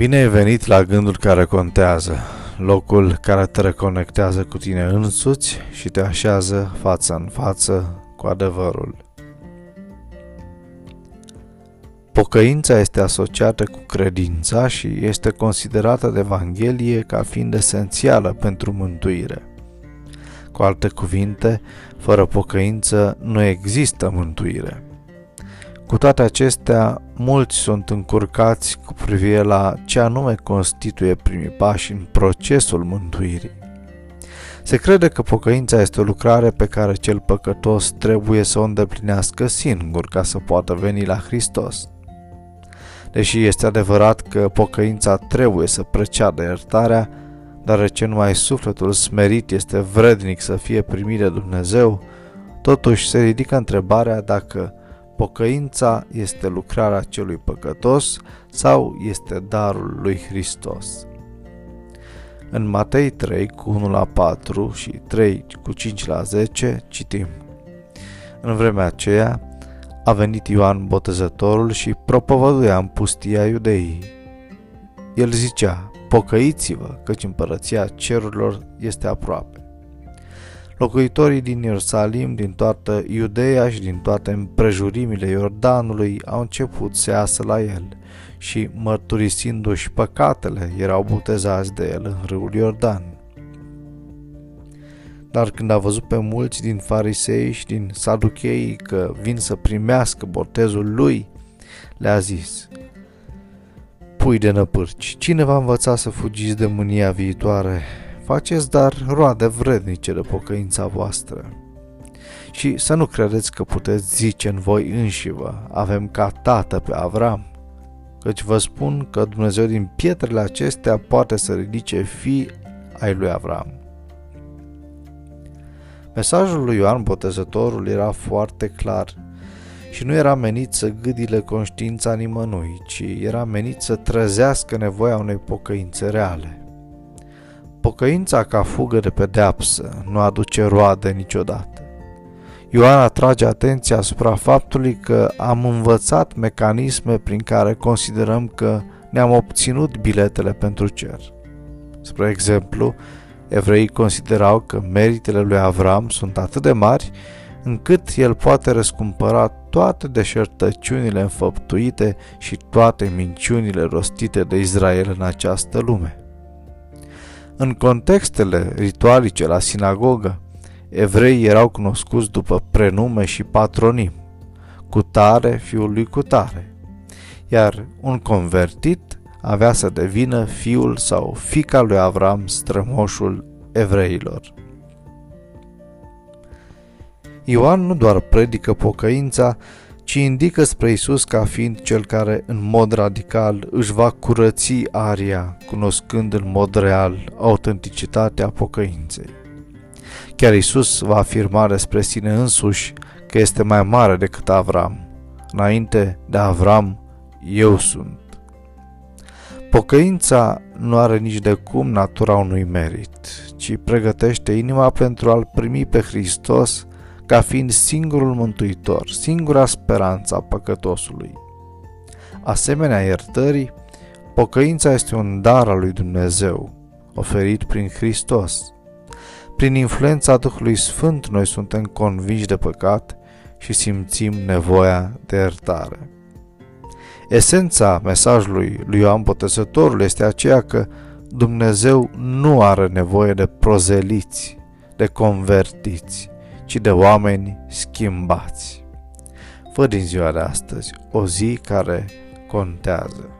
Bine ai venit la gândul care contează, locul care te reconectează cu tine însuți și te așează față în față cu adevărul. Pocăința este asociată cu credința și este considerată de Evanghelie ca fiind esențială pentru mântuire. Cu alte cuvinte, fără pocăință nu există mântuire. Cu toate acestea, mulți sunt încurcați cu privire la ce anume constituie primii pași în procesul mântuirii. Se crede că pocăința este o lucrare pe care cel păcătos trebuie să o îndeplinească singur ca să poată veni la Hristos. Deși este adevărat că pocăința trebuie să preceadă iertarea, deoarece numai sufletul smerit este vrednic să fie primit de Dumnezeu, totuși se ridică întrebarea dacă pocăința este lucrarea celui păcătos sau este darul lui Hristos. În Matei 3 cu 1 la 4 și 3 cu 5 la 10 citim În vremea aceea a venit Ioan Botezătorul și propovăduia în pustia iudeii. El zicea, pocăiți-vă, căci împărăția cerurilor este aproape. Locuitorii din Ierusalim, din toată Iudeea și din toate împrejurimile Iordanului au început să iasă la el și, mărturisindu-și păcatele, erau botezați de el în râul Iordan. Dar când a văzut pe mulți din farisei și din saducheii că vin să primească botezul lui, le-a zis, Pui de năpârci, cine va învăța să fugiți de mânia viitoare? Faceți dar roade vrednice de pocăința voastră. Și să nu credeți că puteți zice în voi înșivă, avem ca tată pe Avram, căci vă spun că Dumnezeu din pietrele acestea poate să ridice fii ai lui Avram. Mesajul lui Ioan Botezătorul era foarte clar și nu era menit să gâdile conștiința nimănui, ci era menit să trezească nevoia unei pocăințe reale. Pocăința ca fugă de pedeapsă nu aduce roade niciodată. Ioan atrage atenția asupra faptului că am învățat mecanisme prin care considerăm că ne-am obținut biletele pentru cer. Spre exemplu, evreii considerau că meritele lui Avram sunt atât de mari încât el poate răscumpăra toate deșertăciunile înfăptuite și toate minciunile rostite de Israel în această lume. În contextele ritualice la sinagogă, evreii erau cunoscuți după prenume și patronim, Cutare, fiul lui Cutare, iar un convertit avea să devină fiul sau fica lui Avram, strămoșul evreilor. Ioan nu doar predică pocăința, ci indică spre Isus ca fiind cel care în mod radical își va curăți aria, cunoscând în mod real autenticitatea pocăinței. Chiar Isus va afirma despre sine însuși că este mai mare decât Avram. Înainte de Avram, eu sunt. Pocăința nu are nici de cum natura unui merit, ci pregătește inima pentru a-L primi pe Hristos ca fiind singurul mântuitor, singura speranță a păcătosului. Asemenea iertării, pocăința este un dar al lui Dumnezeu, oferit prin Hristos. Prin influența Duhului Sfânt noi suntem convinși de păcat și simțim nevoia de iertare. Esența mesajului lui Ioan Botezătorul este aceea că Dumnezeu nu are nevoie de prozeliți, de convertiți, ci de oameni schimbați. Fă din ziua de astăzi o zi care contează.